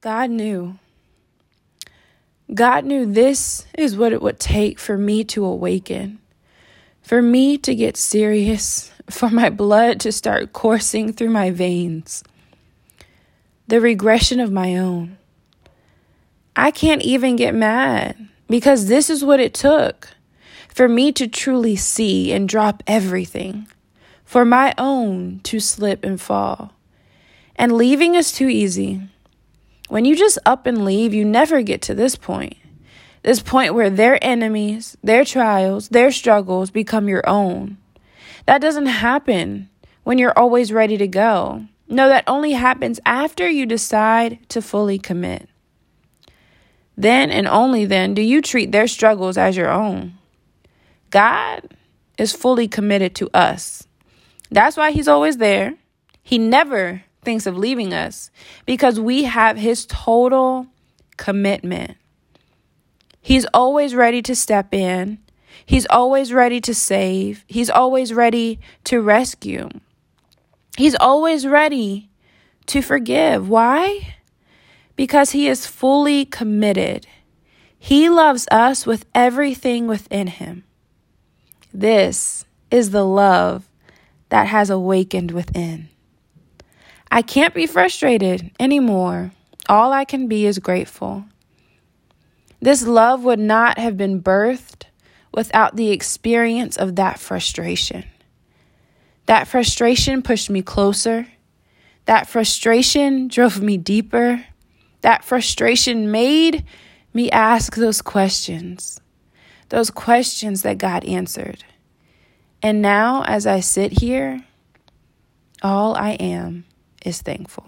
God knew. God knew this is what it would take for me to awaken, for me to get serious, for my blood to start coursing through my veins. The regression of my own. I can't even get mad because this is what it took for me to truly see and drop everything, for my own to slip and fall. And leaving is too easy. When you just up and leave, you never get to this point. This point where their enemies, their trials, their struggles become your own. That doesn't happen when you're always ready to go. No, that only happens after you decide to fully commit. Then and only then do you treat their struggles as your own. God is fully committed to us. That's why He's always there. He never thinks of leaving us because we have His total commitment. He's always ready to step in. He's always ready to save. He's always ready to rescue. He's always ready to forgive. Why? Because he is fully committed. He loves us with everything within him. This is the love that has awakened within. I can't be frustrated anymore. All I can be is grateful. This love would not have been birthed without the experience of that frustration. That frustration pushed me closer. That frustration drove me deeper. That frustration made me ask those questions, those questions that God answered. And now, as I sit here, all I am is thankful.